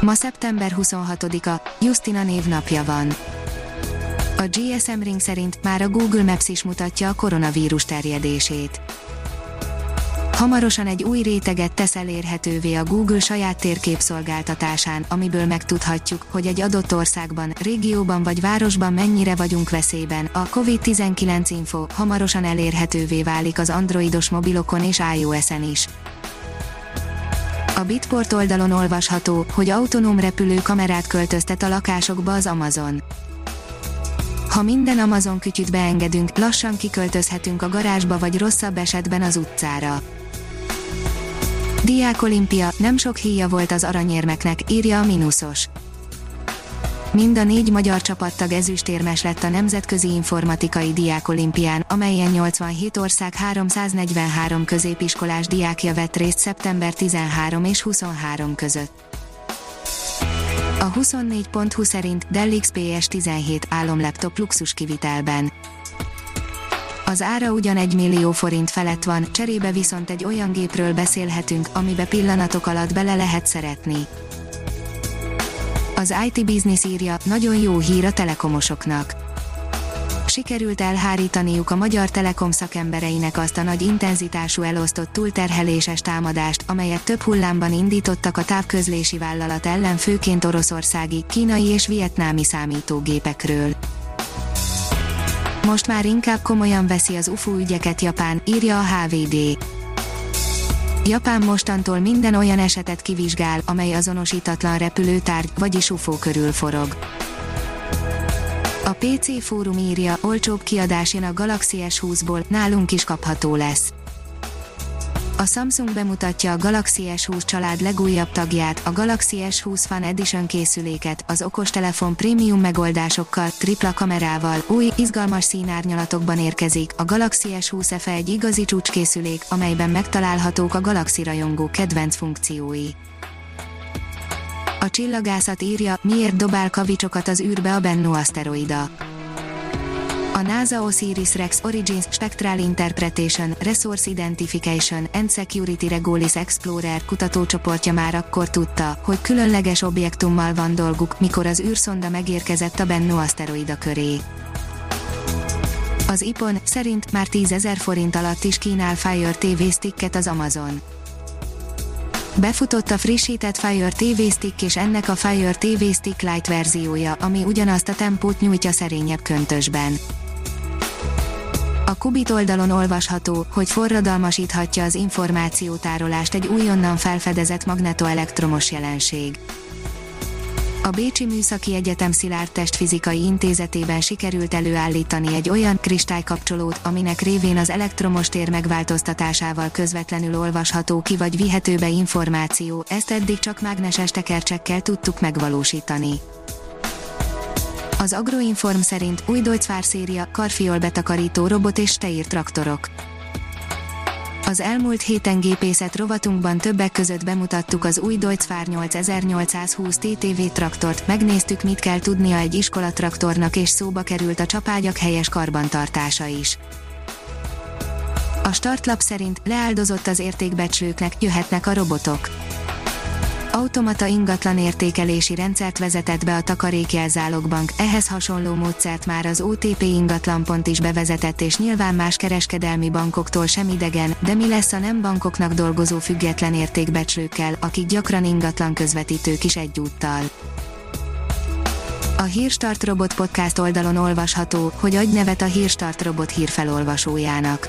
Ma szeptember 26-a, Justina névnapja van. A GSM Ring szerint már a Google Maps is mutatja a koronavírus terjedését. Hamarosan egy új réteget tesz elérhetővé a Google saját térképszolgáltatásán, amiből megtudhatjuk, hogy egy adott országban, régióban vagy városban mennyire vagyunk veszélyben. A COVID-19 info hamarosan elérhetővé válik az androidos mobilokon és iOS-en is. A Bitport oldalon olvasható, hogy autonóm repülő kamerát költöztet a lakásokba az Amazon. Ha minden Amazon kütyüt beengedünk, lassan kiköltözhetünk a garázsba vagy rosszabb esetben az utcára. Diák olimpia, nem sok híja volt az aranyérmeknek, írja a Minusos. Mind a négy magyar csapattag ezüstérmes lett a Nemzetközi Informatikai Diákolimpián, amelyen 87 ország 343 középiskolás diákja vett részt szeptember 13 és 23 között. A 24.20 szerint Dell XPS 17 álomlaptop luxus kivitelben. Az ára ugyan 1 millió forint felett van, cserébe viszont egy olyan gépről beszélhetünk, amibe pillanatok alatt bele lehet szeretni. Az IT Business írja, nagyon jó hír a telekomosoknak. Sikerült elhárítaniuk a magyar telekom szakembereinek azt a nagy intenzitású elosztott túlterheléses támadást, amelyet több hullámban indítottak a távközlési vállalat ellen főként oroszországi, kínai és vietnámi számítógépekről. Most már inkább komolyan veszi az UFO ügyeket Japán, írja a HVD. Japán mostantól minden olyan esetet kivizsgál, amely azonosítatlan repülőtárgy, vagyis UFO körül forog. A PC fórum írja, olcsóbb kiadás jön a Galaxy S20-ból, nálunk is kapható lesz. A Samsung bemutatja a Galaxy S20 család legújabb tagját, a Galaxy S20 Fan Edition készüléket, az okostelefon prémium megoldásokkal, tripla kamerával, új, izgalmas színárnyalatokban érkezik, a Galaxy S20 FE egy igazi csúcskészülék, amelyben megtalálhatók a Galaxy rajongó kedvenc funkciói. A csillagászat írja, miért dobál kavicsokat az űrbe a Bennu aszteroida a NASA OSIRIS-REx Origins Spectral Interpretation, Resource Identification and Security Regulis Explorer kutatócsoportja már akkor tudta, hogy különleges objektummal van dolguk, mikor az űrszonda megérkezett a Bennu aszteroida köré. Az IPON szerint már 10 ezer forint alatt is kínál Fire TV sticket az Amazon. Befutott a frissített Fire TV Stick és ennek a Fire TV Stick Lite verziója, ami ugyanazt a tempót nyújtja szerényebb köntösben. Kubit oldalon olvasható, hogy forradalmasíthatja az információtárolást egy újonnan felfedezett magnetoelektromos jelenség. A Bécsi Műszaki Egyetem Szilárd Testfizikai Intézetében sikerült előállítani egy olyan kristálykapcsolót, aminek révén az elektromos tér megváltoztatásával közvetlenül olvasható ki vagy vihető információ, ezt eddig csak mágneses tekercsekkel tudtuk megvalósítani. Az Agroinform szerint új Deutzfahr széria, karfiol betakarító robot és teír traktorok. Az elmúlt héten gépészet rovatunkban többek között bemutattuk az új Deutzfahr 8820 TTV traktort, megnéztük mit kell tudnia egy iskolatraktornak és szóba került a csapágyak helyes karbantartása is. A startlap szerint leáldozott az értékbecslőknek, jöhetnek a robotok automata ingatlan értékelési rendszert vezetett be a takarékjelzálogbank, ehhez hasonló módszert már az OTP ingatlanpont is bevezetett és nyilván más kereskedelmi bankoktól sem idegen, de mi lesz a nem bankoknak dolgozó független értékbecslőkkel, akik gyakran ingatlan közvetítők is egyúttal. A Hírstart Robot podcast oldalon olvasható, hogy adj nevet a Hírstart Robot hírfelolvasójának.